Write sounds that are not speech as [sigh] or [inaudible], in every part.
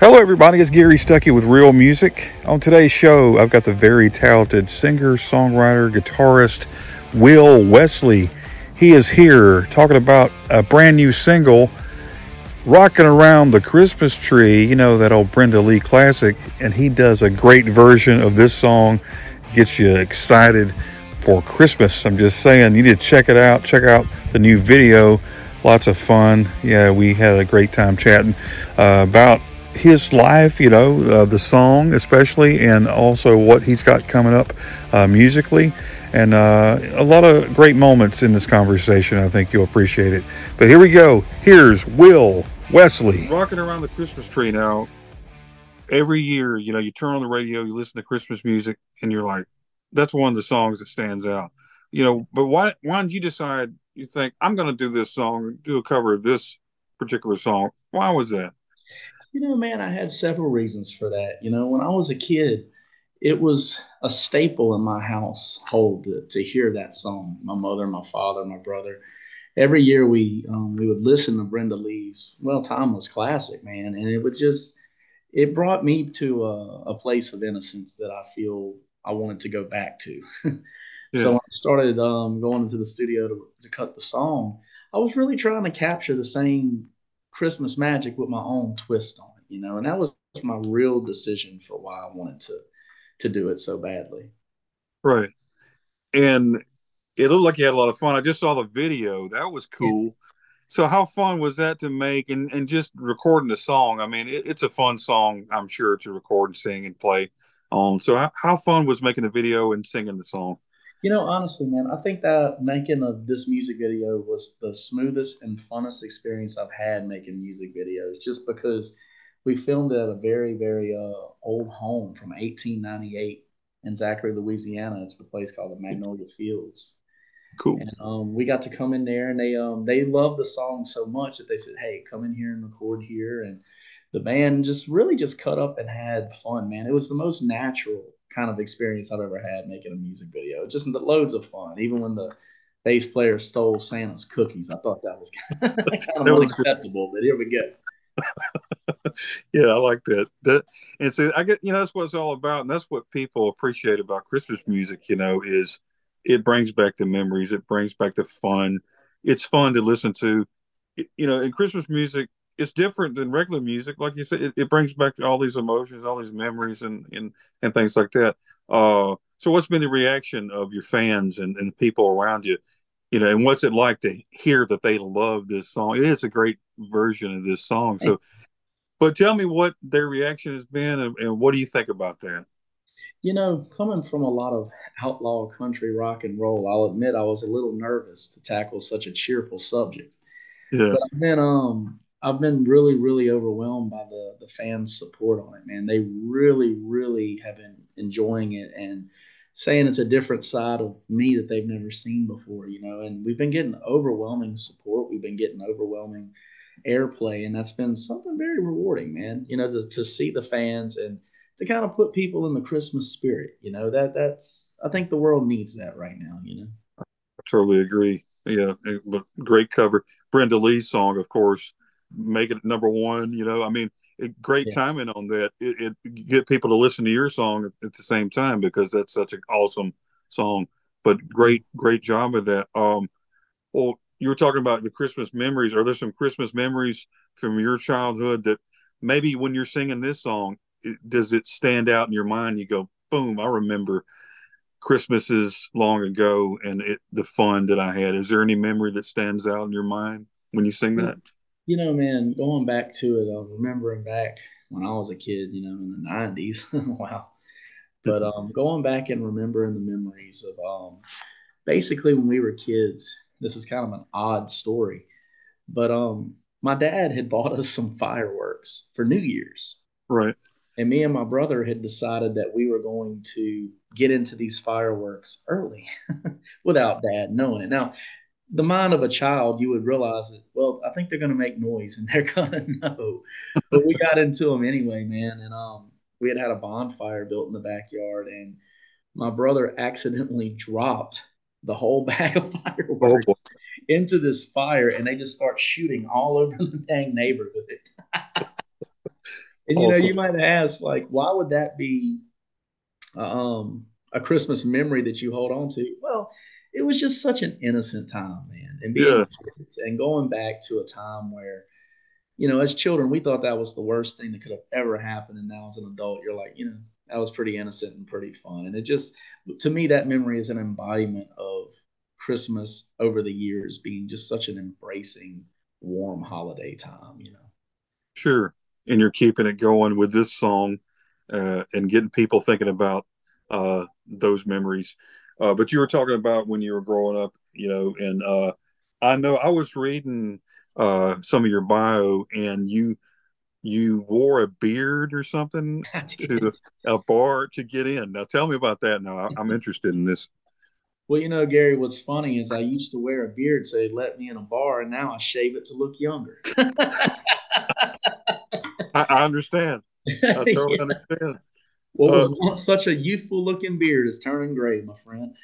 Hello, everybody. It's Gary Stuckey with Real Music. On today's show, I've got the very talented singer, songwriter, guitarist Will Wesley. He is here talking about a brand new single, Rocking Around the Christmas Tree, you know, that old Brenda Lee classic. And he does a great version of this song, gets you excited for Christmas. I'm just saying, you need to check it out. Check out the new video. Lots of fun. Yeah, we had a great time chatting uh, about his life, you know, uh, the song especially, and also what he's got coming up uh, musically. And uh, a lot of great moments in this conversation. I think you'll appreciate it. But here we go. Here's Will Wesley. Rocking around the Christmas tree now. Every year, you know, you turn on the radio, you listen to Christmas music, and you're like, that's one of the songs that stands out. You know, but why why did you decide you think I'm going to do this song, do a cover of this particular song? Why was that? You know, man, I had several reasons for that. You know, when I was a kid, it was a staple in my household to, to hear that song. My mother, my father, my brother. Every year we um, we would listen to Brenda Lee's "Well, Timeless Classic," man, and it would just it brought me to a, a place of innocence that I feel I wanted to go back to. yeah. [laughs] So I started um, going into the studio to, to cut the song. I was really trying to capture the same Christmas magic with my own twist on it, you know, and that was my real decision for why I wanted to to do it so badly. Right. And it looked like you had a lot of fun. I just saw the video. That was cool. Yeah. So how fun was that to make and, and just recording the song? I mean, it, it's a fun song, I'm sure, to record and sing and play on. So how, how fun was making the video and singing the song? You know, honestly, man, I think that making of this music video was the smoothest and funnest experience I've had making music videos. Just because we filmed it at a very, very uh, old home from 1898 in Zachary, Louisiana. It's a place called the Magnolia Fields. Cool. And um, we got to come in there, and they um, they loved the song so much that they said, "Hey, come in here and record here." And the band just really just cut up and had fun, man. It was the most natural kind of experience I've ever had making a music video. Just loads of fun. Even when the bass player stole Santa's cookies, I thought that was [laughs] kind of, kind of unacceptable. But here we go. [laughs] yeah, I like that. That and so I get you know that's what it's all about, and that's what people appreciate about Christmas music. You know, is it brings back the memories, it brings back the fun. It's fun to listen to. You know, in Christmas music, it's different than regular music. Like you said, it, it, brings back all these emotions, all these memories, and and and things like that. Uh, so, what's been the reaction of your fans and, and the people around you? You know, and what's it like to hear that they love this song? It is a great version of this song. So, but tell me what their reaction has been, and, and what do you think about that? You know, coming from a lot of outlaw country rock and roll, I'll admit I was a little nervous to tackle such a cheerful subject. Yeah. But I've been um I've been really, really overwhelmed by the the fans' support on it, man. They really, really have been enjoying it and saying it's a different side of me that they've never seen before, you know. And we've been getting overwhelming support. We've been getting overwhelming airplay, and that's been something very rewarding, man. You know, to, to see the fans and to kind of put people in the Christmas spirit. You know, that that's I think the world needs that right now. You know, I totally agree. Yeah, great cover. Brenda Lee's song, of course make it number one. You know, I mean, it, great yeah. timing on that. It, it, get people to listen to your song at, at, the same time because that's such an awesome song. But great, great job with that. Um, well, you were talking about the Christmas memories. Are there some Christmas memories from your childhood that maybe when you're singing this song, it, does it stand out in your mind? You go, boom, I remember Christmases long ago and it, the fun that I had. Is there any memory that stands out in your mind when you sing that? You know, man, going back to it, uh, remembering back when I was a kid, you know, in the '90s. [laughs] wow. But um, going back and remembering the memories of um, basically when we were kids. This is kind of an odd story, but um, my dad had bought us some fireworks for New Year's. Right. And me and my brother had decided that we were going to get into these fireworks early [laughs] without dad knowing it. Now, the mind of a child, you would realize that, well, I think they're going to make noise and [laughs] they're going to know. but we got into them anyway, man. And um, we had had a bonfire built in the backyard, and my brother accidentally dropped the whole [laughs] bag of fireworks oh, into this fire, and they just start shooting all over the dang neighborhood. [laughs] And you awesome. know, you might ask, like, why would that be um, a Christmas memory that you hold on to? Well, it was just such an innocent time, man. And being yeah. and going back to a time where, you know, as children, we thought that was the worst thing that could have ever happened. And now as an adult, you're like, you know, that was pretty innocent and pretty fun. And it just, to me, that memory is an embodiment of Christmas over the years being just such an embracing, warm holiday time, you know. Sure. And you're keeping it going with this song uh, and getting people thinking about uh, those memories. Uh, but you were talking about when you were growing up, you know, and uh, I know I was reading uh, some of your bio, and you you wore a beard or something [laughs] to a bar to get in. Now, tell me about that. Now, I, am interested in this. Well, you know, Gary, what's funny is I used to wear a beard so they let me in a bar, and now I shave it to look younger. [laughs] I, I, understand. I [laughs] totally yeah. understand. What was uh, once such a youthful looking beard is turning gray, my friend.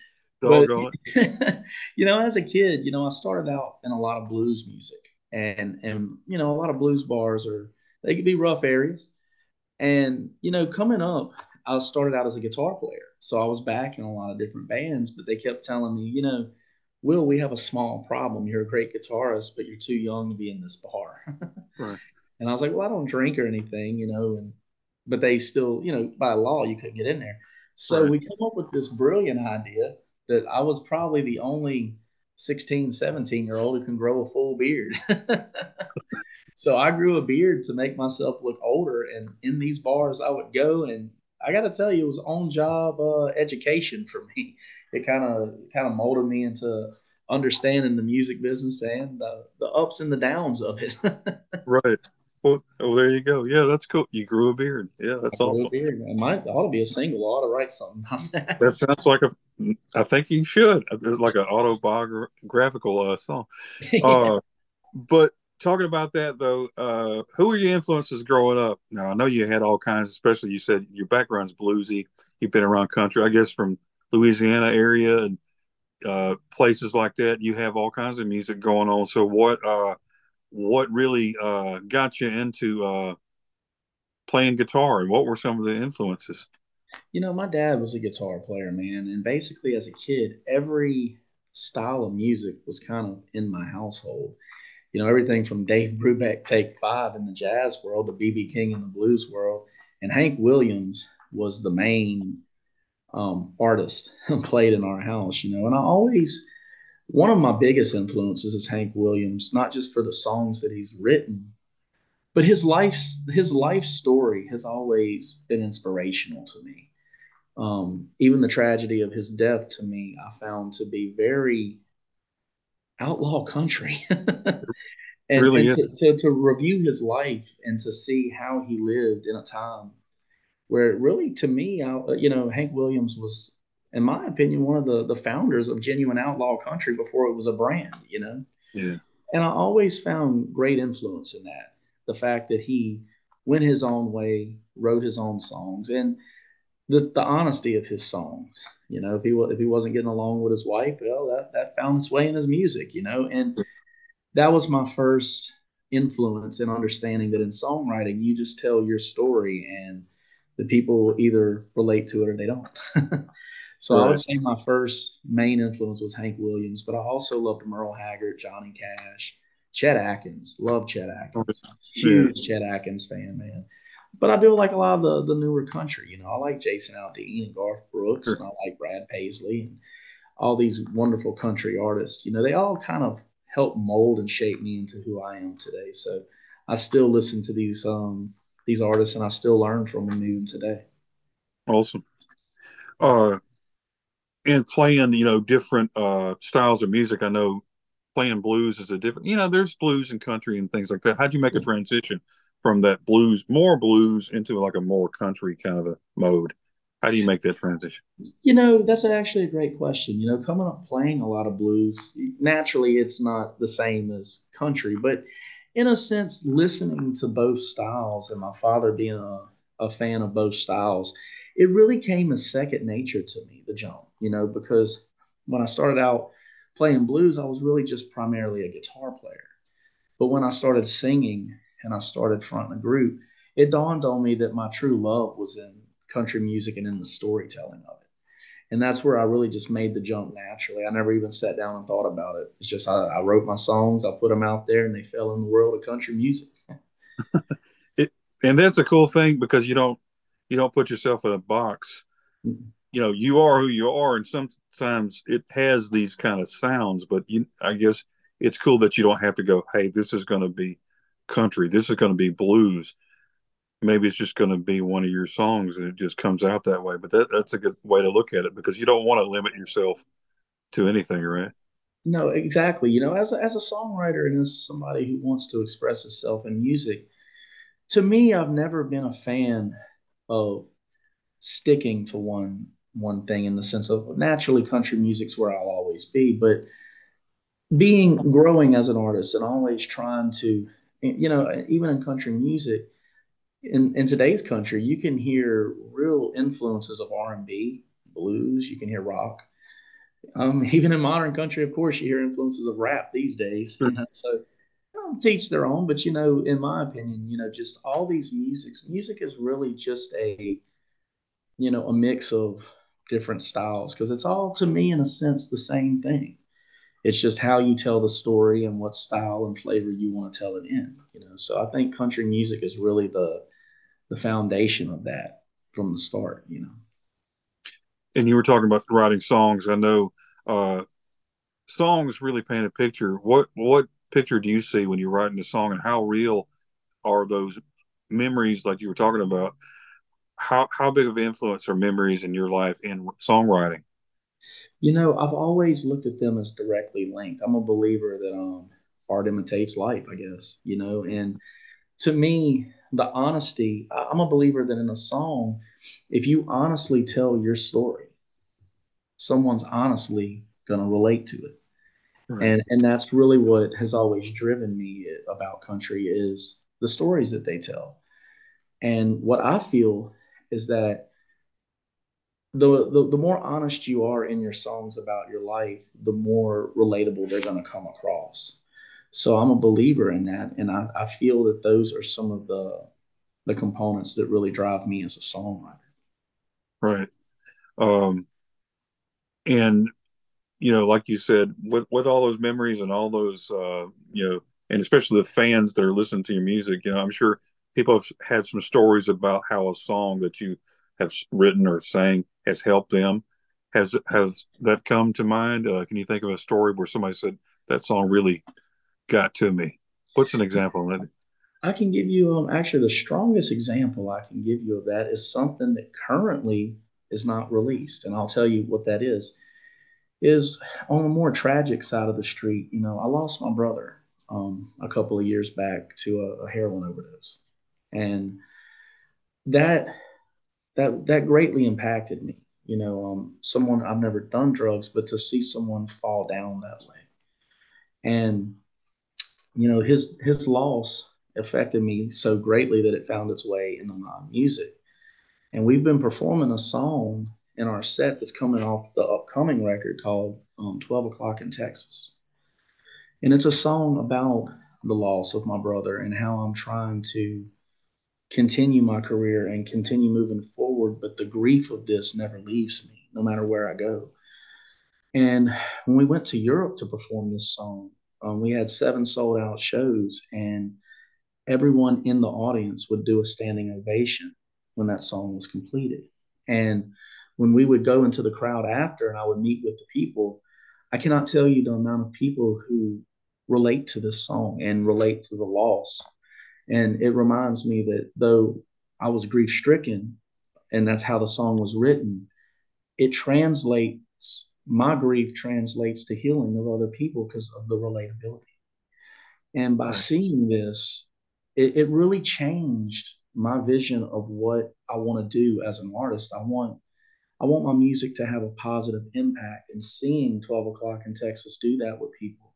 But, [laughs] you know, as a kid, you know, I started out in a lot of blues music, and and you know, a lot of blues bars are they could be rough areas. And you know, coming up, I started out as a guitar player, so I was back in a lot of different bands. But they kept telling me, you know, Will, we have a small problem. You're a great guitarist, but you're too young to be in this bar. [laughs] right. And I was like, well, I don't drink or anything, you know, and but they still, you know, by law, you couldn't get in there. So right. we come up with this brilliant idea that I was probably the only 16, 17 year old who can grow a full beard. [laughs] so I grew a beard to make myself look older. And in these bars, I would go and I got to tell you, it was on job uh, education for me. [laughs] It kind of kind of molded me into understanding the music business and the, the ups and the downs of it. [laughs] right. Well, oh, there you go. Yeah, that's cool. You grew a beard. Yeah, that's awesome. A beard. It might ought to be a single. I ought to write something on [laughs] that. That sounds like a. I think you should like an autobiographical uh, song. [laughs] yeah. uh, but talking about that though, uh, who were your influences growing up? Now I know you had all kinds. Especially you said your background's bluesy. You've been around country, I guess, from Louisiana area and uh, places like that. You have all kinds of music going on. So what? What really uh, got you into uh, playing guitar and what were some of the influences? You know, my dad was a guitar player, man. And basically, as a kid, every style of music was kind of in my household. You know, everything from Dave Brubeck, Take Five in the jazz world to B.B. King in the blues world. And Hank Williams was the main um, artist [laughs] played in our house, you know. And I always one of my biggest influences is Hank Williams, not just for the songs that he's written, but his life his life story has always been inspirational to me. Um, even the tragedy of his death to me, I found to be very outlaw country. [laughs] and, really and to, to, to review his life and to see how he lived in a time where really to me, I, you know, Hank Williams was in my opinion, one of the the founders of genuine outlaw country before it was a brand, you know. Yeah. And I always found great influence in that. The fact that he went his own way, wrote his own songs, and the the honesty of his songs. You know, if he if he wasn't getting along with his wife, well, that that found its way in his music. You know, and that was my first influence in understanding that in songwriting, you just tell your story and the people either relate to it or they don't. [laughs] So right. I would say my first main influence was Hank Williams, but I also loved Merle Haggard, Johnny Cash, Chet Atkins. Love Chet Atkins. Huge Chet Atkins fan, man. But I do like a lot of the, the newer country. You know, I like Jason Aldean and Garth Brooks, sure. and I like Brad Paisley and all these wonderful country artists. You know, they all kind of help mold and shape me into who I am today. So I still listen to these um these artists and I still learn from them even today. Awesome. Uh and playing you know different uh styles of music. I know playing blues is a different you know there's blues and country and things like that. How'd you make a transition from that blues more blues into like a more country kind of a mode? How do you make that transition? You know that's actually a great question. You know coming up playing a lot of blues naturally it's not the same as country but in a sense listening to both styles and my father being a, a fan of both styles it really came as second nature to me the jump you know, because when I started out playing blues, I was really just primarily a guitar player. But when I started singing and I started fronting a group, it dawned on me that my true love was in country music and in the storytelling of it. And that's where I really just made the jump naturally. I never even sat down and thought about it. It's just I, I wrote my songs, I put them out there, and they fell in the world of country music. [laughs] it, and that's a cool thing because you don't you don't put yourself in a box. Mm-hmm. You know, you are who you are, and sometimes it has these kind of sounds. But you, I guess it's cool that you don't have to go, "Hey, this is going to be country. This is going to be blues." maybe it's just going to be one of your songs and it just comes out that way. But that, that's a good way to look at it because you don't want to limit yourself to anything, right? No, exactly. You know, as a, as a songwriter and as somebody who wants to express himself in music, to me, I've never been a fan of sticking to one one thing in the sense of naturally country music's where I'll always be, but being growing as an artist and always trying to, you know, even in country music, in, in today's country, you can hear real influences of R&B, blues, you can hear rock. Um, [laughs] even in modern country, of course, you hear influences of rap these days. You know? So teach their own, but you know, in my opinion, you know, just all these musics, music is really just a, you know, a mix of different styles because it's all to me in a sense the same thing. It's just how you tell the story and what style and flavor you want to tell it in. You know, so I think country music is really the the foundation of that from the start. You know. And you were talking about writing songs. I know uh, songs really paint a picture. What what picture do you see when you're writing a song, and how real are those memories, like you were talking about? How how big of influence are memories in your life in songwriting? You know, I've always looked at them as directly linked. I'm a believer that um, art imitates life, I guess, you know, and to me, the honesty, I'm a believer that in a song, if you honestly tell your story, someone's honestly going to relate to it. Right. And and that's really what has always driven me about country is the stories that they tell. And what I feel is that the, the, the more honest you are in your songs about your life, the more relatable they're going to come across. So I'm a believer in that, and I, I feel that those are some of the the components that really drive me as a songwriter. Right. Um, and you know, like you said, with with all those memories and all those, uh, you know, and especially the fans that are listening to your music, you know, I'm sure people have had some stories about how a song that you have written or sang has helped them. Has has that come to mind? Uh, can you think of a story where somebody said that song really got to me? What's an example of that? I can give you um, actually the strongest example I can give you of that is something that currently is not released, and I'll tell you what that is. Is on the more tragic side of the street. You know, I lost my brother um, a couple of years back to a, a heroin overdose, and that that that greatly impacted me. You know, um, someone I've never done drugs, but to see someone fall down that way, and you know his his loss affected me so greatly that it found its way into my music. And we've been performing a song in our set that's coming off the upcoming record called um, 12 O'Clock in Texas. And it's a song about the loss of my brother and how I'm trying to continue my career and continue moving forward. But the grief of this never leaves me, no matter where I go. And when we went to Europe to perform this song, um, we had seven sold out shows. And everyone in the audience would do a standing ovation when that song was completed. And when we would go into the crowd after and I would meet with the people, I cannot tell you the amount of people who relate to this song and relate to the loss. And it reminds me that though I was grief stricken, and that's how the song was written, it translates, my grief translates to healing of other people because of the relatability. And by seeing this, it, it really changed my vision of what I want to do as an artist. I want I want my music to have a positive impact, and seeing 12 o'clock in Texas do that with people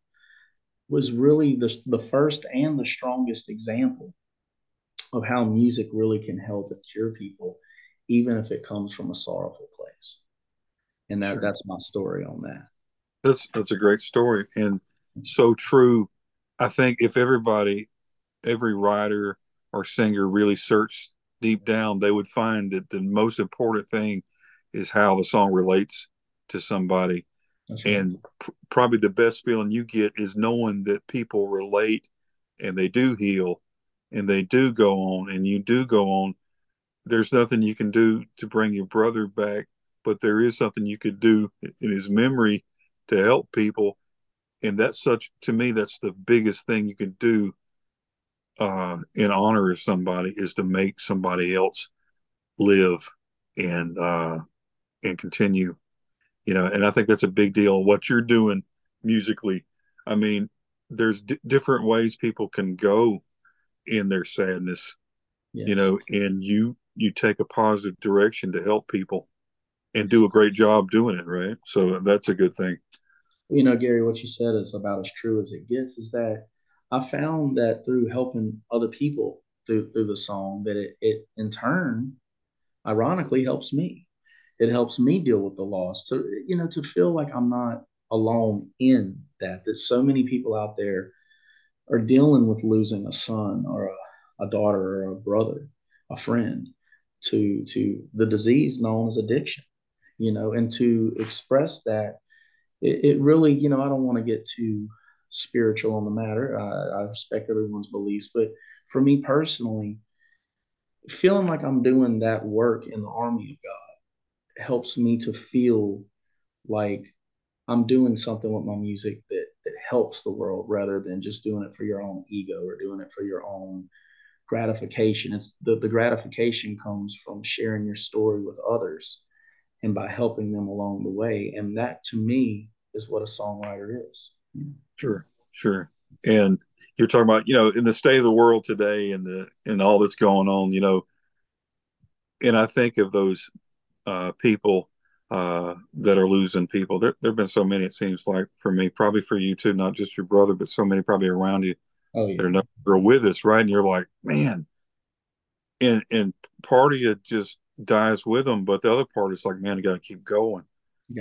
was really the, the first and the strongest example of how music really can help and cure people, even if it comes from a sorrowful place. And that, sure. that's my story on that. That's that's a great story and so true. I think if everybody every writer or singer really searched deep down, they would find that the most important thing is how the song relates to somebody. And pr- probably the best feeling you get is knowing that people relate and they do heal and they do go on and you do go on. There's nothing you can do to bring your brother back, but there is something you could do in his memory to help people. And that's such, to me, that's the biggest thing you can do uh, in honor of somebody is to make somebody else live and uh, and continue. You know, and I think that's a big deal. What you're doing musically, I mean, there's d- different ways people can go in their sadness. Yeah. You know, and you you take a positive direction to help people and do a great job doing it, right? So that's a good thing. You know, Gary, what you said is about as true as it gets. Is that I found that through helping other people through through the song, that it, it in turn, ironically, helps me. It helps me deal with the loss. To you know, to feel like I'm not alone in that. That so many people out there are dealing with losing a son or a, a daughter or a brother, a friend, to to the disease known as addiction. You know, and to express that, it, it really, you know, I don't want to get too spiritual on the matter. I, I respect everyone's beliefs, but for me personally, feeling like I'm doing that work in the army of God helps me to feel like I'm doing something with my music that that helps the world rather than just doing it for your own ego or doing it for your own gratification. It's the, the gratification comes from sharing your story with others and by helping them along the way. And that to me is what a songwriter is. Sure, sure. And you're talking about, you know, in the state of the world today and the and all that's going on, you know, and I think of those uh, people uh, that are losing people. There, there have been so many. It seems like for me, probably for you too, not just your brother, but so many probably around you oh, yeah. that are, no, are with us, right? And you're like, man, and and part of you just dies with them, but the other part is like, man, you got to keep going.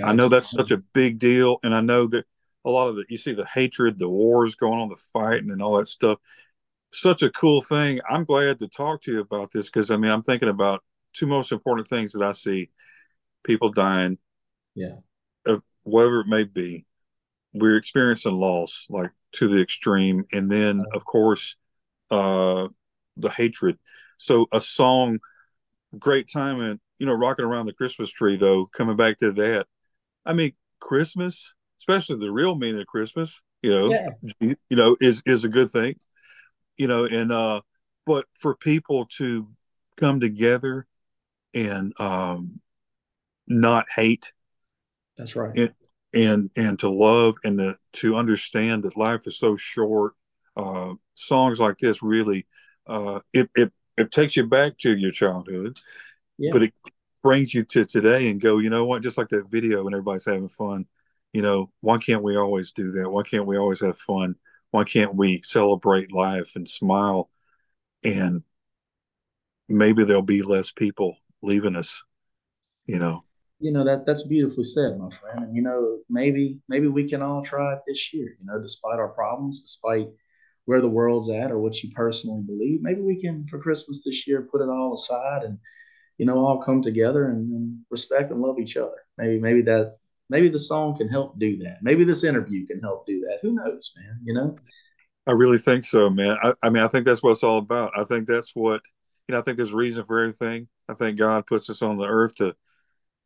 I know that's such a big deal, and I know that a lot of the you see the hatred, the wars going on, the fighting, and all that stuff. Such a cool thing. I'm glad to talk to you about this because I mean I'm thinking about two most important things that I see: people dying, yeah, of whatever it may be. We're experiencing loss, like to the extreme, and then of course, uh, the hatred. So a song, great time, and you know, rocking around the Christmas tree. Though coming back to that, I mean, Christmas especially the real meaning of Christmas, you know, yeah. you know, is is a good thing, you know, and uh, but for people to come together and um, not hate, that's right, and and, and to love and to, to understand that life is so short. Uh, songs like this really, uh, it it it takes you back to your childhood, yeah. but it brings you to today and go, you know what? Just like that video, and everybody's having fun you know, why can't we always do that? Why can't we always have fun? Why can't we celebrate life and smile? And maybe there'll be less people leaving us, you know. You know that that's beautifully said, my friend. And you know, maybe maybe we can all try it this year. You know, despite our problems, despite where the world's at or what you personally believe, maybe we can for Christmas this year put it all aside and you know all come together and, and respect and love each other. Maybe maybe that maybe the song can help do that. Maybe this interview can help do that. Who knows, man? You know. I really think so, man. I, I mean, I think that's what it's all about. I think that's what you know. I think there's a reason for everything. I think God puts us on the earth to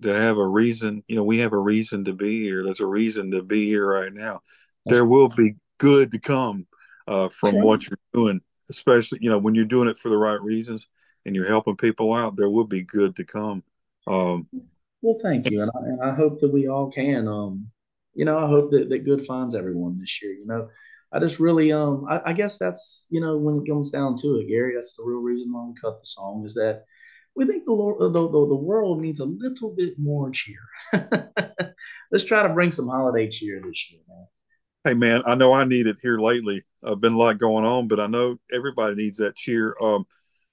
to have a reason. You know, we have a reason to be here. There's a reason to be here right now. There will be good to come uh, from what you're doing, especially you know when you're doing it for the right reasons and you're helping people out. There will be good to come. Um, well, thank you, and I, and I hope that we all can. Um, you know, I hope that, that good finds everyone this year. You know, I just really, um, I, I guess that's you know when it comes down to it, Gary, that's the real reason why we cut the song is that we think the Lord, the, the, the world needs a little bit more cheer. [laughs] Let's try to bring some holiday cheer this year, man. Hey man, I know I need it here lately. I've been a lot going on, but I know everybody needs that cheer. Um,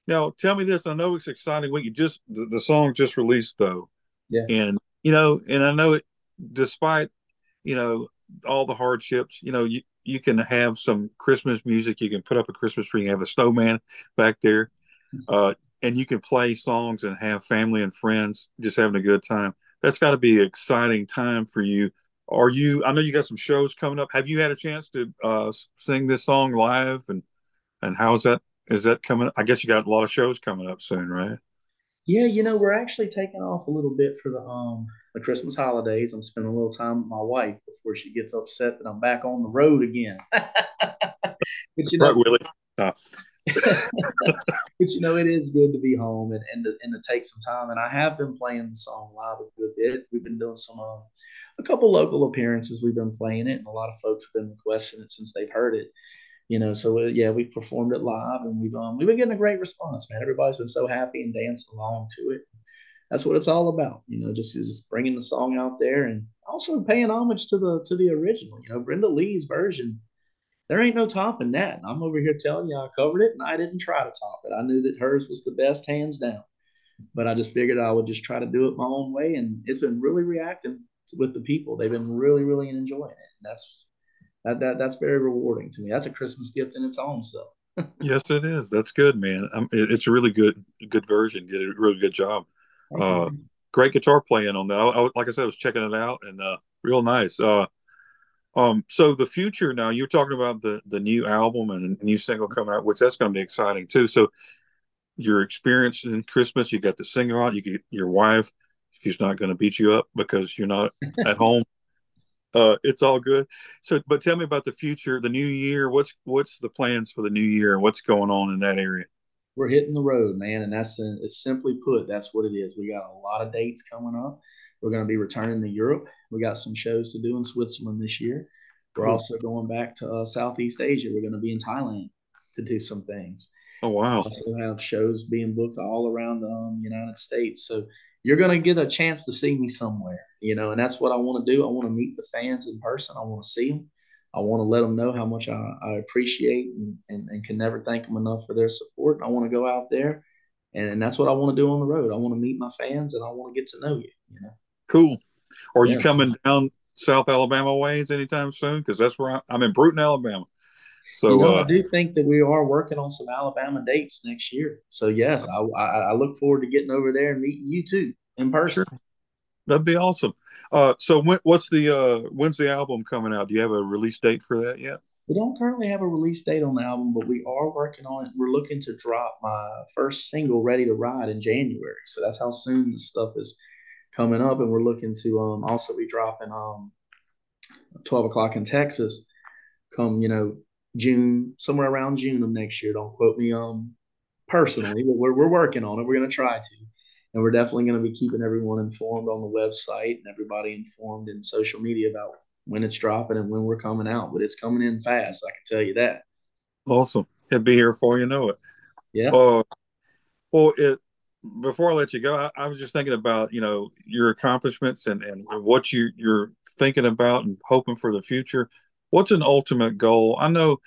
now tell me this. I know it's exciting. When you just the, the song just released though. Yeah. And, you know, and I know it, despite, you know, all the hardships, you know, you, you can have some Christmas music. You can put up a Christmas tree. You have a snowman back there, uh, and you can play songs and have family and friends just having a good time. That's got to be an exciting time for you. Are you? I know you got some shows coming up. Have you had a chance to uh, sing this song live? And and how's that? Is that coming? I guess you got a lot of shows coming up soon, right? Yeah, you know, we're actually taking off a little bit for the um the Christmas holidays. I'm spending a little time with my wife before she gets upset that I'm back on the road again. [laughs] but you know, right, Willie. Uh. [laughs] but you know, it is good to be home and and to, and to take some time. And I have been playing the song live a good bit. We've been doing some um, a couple local appearances. We've been playing it, and a lot of folks have been requesting it since they've heard it. You know, so uh, yeah, we've performed it live, and we've um, we've been getting a great response, man. Everybody's been so happy and dancing along to it. That's what it's all about, you know, just just bringing the song out there and also paying homage to the to the original. You know, Brenda Lee's version. There ain't no topping that. And I'm over here telling you I covered it, and I didn't try to top it. I knew that hers was the best, hands down. But I just figured I would just try to do it my own way, and it's been really reacting with the people. They've been really, really enjoying it. And that's that, that that's very rewarding to me. That's a Christmas gift in its own self. [laughs] yes, it is. That's good, man. Um, it, it's a really good good version. You did a really good job. Uh, great guitar playing on that. I, I, like I said, I was checking it out and uh, real nice. Uh, um, so the future now, you're talking about the the new album and a new single coming out, which that's going to be exciting too. So your experience in Christmas, you got the singer out, you get your wife. She's not going to beat you up because you're not [laughs] at home uh, it's all good. So, but tell me about the future, the new year. What's what's the plans for the new year, and what's going on in that area? We're hitting the road, man, and that's it's simply put. That's what it is. We got a lot of dates coming up. We're going to be returning to Europe. We got some shows to do in Switzerland this year. We're cool. also going back to uh, Southeast Asia. We're going to be in Thailand to do some things. Oh wow! We also have shows being booked all around the um, United States. So you're going to get a chance to see me somewhere, you know, and that's what I want to do. I want to meet the fans in person. I want to see them. I want to let them know how much I, I appreciate and, and, and, can never thank them enough for their support. I want to go out there, and, and that's what I want to do on the road. I want to meet my fans, and I want to get to know you. You know. Cool. Are yeah. you coming down South Alabama ways anytime soon? Because that's where I, I'm in Brewton, Alabama. So you know, uh, I do think that we are working on some Alabama dates next year. So yes, I, I, I look forward to getting over there and meeting you too in person. Sure. That'd be awesome. Uh, so when, what's the uh, when's the album coming out? Do you have a release date for that yet? We don't currently have a release date on the album, but we are working on it. We're looking to drop my first single, "Ready to Ride," in January. So that's how soon the stuff is coming up, and we're looking to um, also be dropping um, 12 o'clock in Texas come you know June, somewhere around June of next year. Don't quote me um personally, but we're we're working on it. We're gonna try to, and we're definitely gonna be keeping everyone informed on the website and everybody informed in social media about when it's dropping and when we're coming out. But it's coming in fast, I can tell you that. Awesome. It'll be here before you know it. Yeah. Uh, well, it before I let you go, I, I, was just thinking about you know your accomplishments and and what you you're thinking about and hoping for the future what's an ultimate goal? I know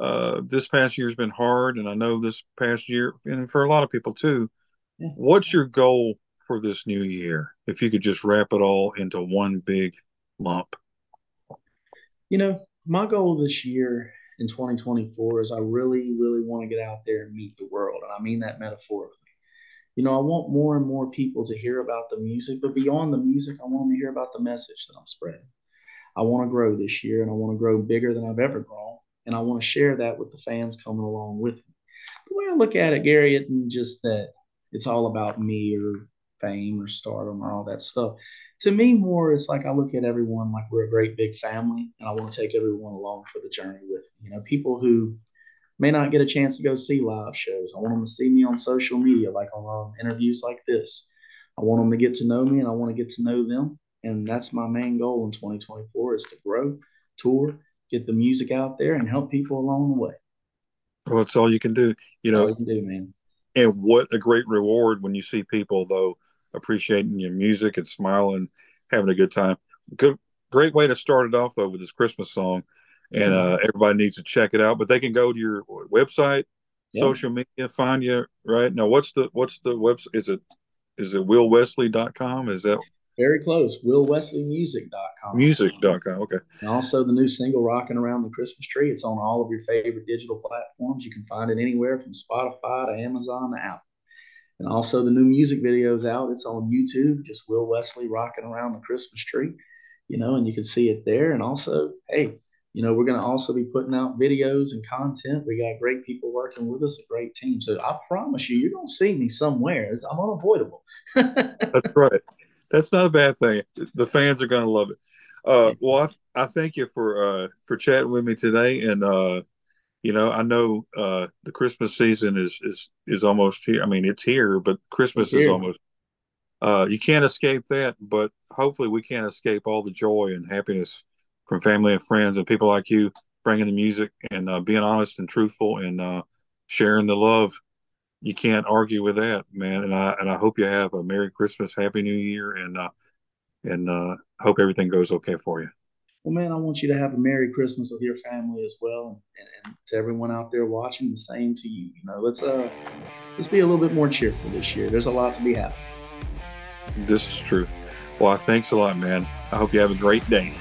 uh, this past year's been hard, and I know this past year, and for a lot of people too. What's your goal for this new year? If you could just wrap it all into one big lump. You know, my goal this year in 2024 is I really, really want to get out there and meet the world, and I mean that metaphorically. You know, I want more and more people to hear about the music, but beyond the music, I want them to hear about the message that I'm spreading. I want to grow this year and I want to grow bigger than I've ever grown. And I want to share that with the fans coming along with me. The way I look at it, Gary, isn't just that it's all about me or fame or stardom or all that stuff. To me, more it's like I look at everyone like we're a great big family, and I want to take everyone along for the journey with me. You know, people who may not get a chance to go see live shows. I want them to see me on social media, like on um, interviews like this. I want them to get to know me, and I want to get to know them and that's my main goal in 2024 is to grow, tour, get the music out there, and help people along the way. Well, that's all you can do. You know, you can do, man. And what a great reward when you see people though appreciating your music and smiling, having a good time. Good, great way to start it off though with this Christmas song, and uh, everybody needs to check it out. But they can go to your website, yeah. social media, find you right now. What's the what's the website? Is it is it willwesley.com? Is that Very close. WillWesleyMusic.com. Music.com. Okay. And also the new single "Rocking Around the Christmas Tree." It's on all of your favorite digital platforms. You can find it anywhere from Spotify to Amazon to Apple. And also the new music videos out. It's on YouTube. Just Will Wesley rocking around the Christmas tree. You know, and you can see it there. And also, hey, you know, we're going to also be putting out videos and content. We got great people working with us, a great team. So I promise you, you're going to see me somewhere. I'm unavoidable. [laughs] That's right. That's not a bad thing. The fans are going to love it. Uh, well, I, I, thank you for uh, for chatting with me today, and uh, you know, I know uh, the Christmas season is is is almost here. I mean, it's here, but Christmas is almost. Uh, you can't escape that, but hopefully, we can't escape all the joy and happiness from family and friends and people like you bringing the music and uh, being honest and truthful and uh, sharing the love. You can't argue with that, man. And I and I hope you have a Merry Christmas, Happy New Year, and uh, and uh, hope everything goes okay for you. Well, man, I want you to have a Merry Christmas with your family as well, and, and to everyone out there watching, the same to you. You know, let's uh, let's be a little bit more cheerful this year. There's a lot to be happy. This is true. Well, thanks a lot, man. I hope you have a great day.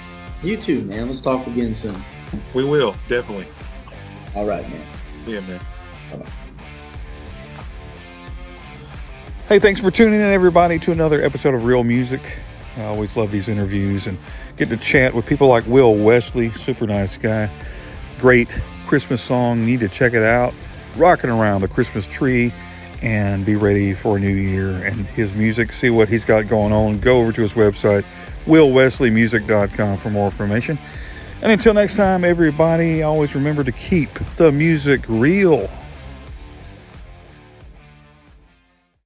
You too, man. Let's talk again soon. We will, definitely. All right, man. Yeah, man. Bye-bye. Hey, thanks for tuning in, everybody, to another episode of Real Music. I always love these interviews and get to chat with people like Will Wesley, super nice guy. Great Christmas song. Need to check it out. Rocking around the Christmas tree and be ready for a new year and his music. See what he's got going on. Go over to his website, willwesleymusic.com for more information. And until next time, everybody, always remember to keep the music real.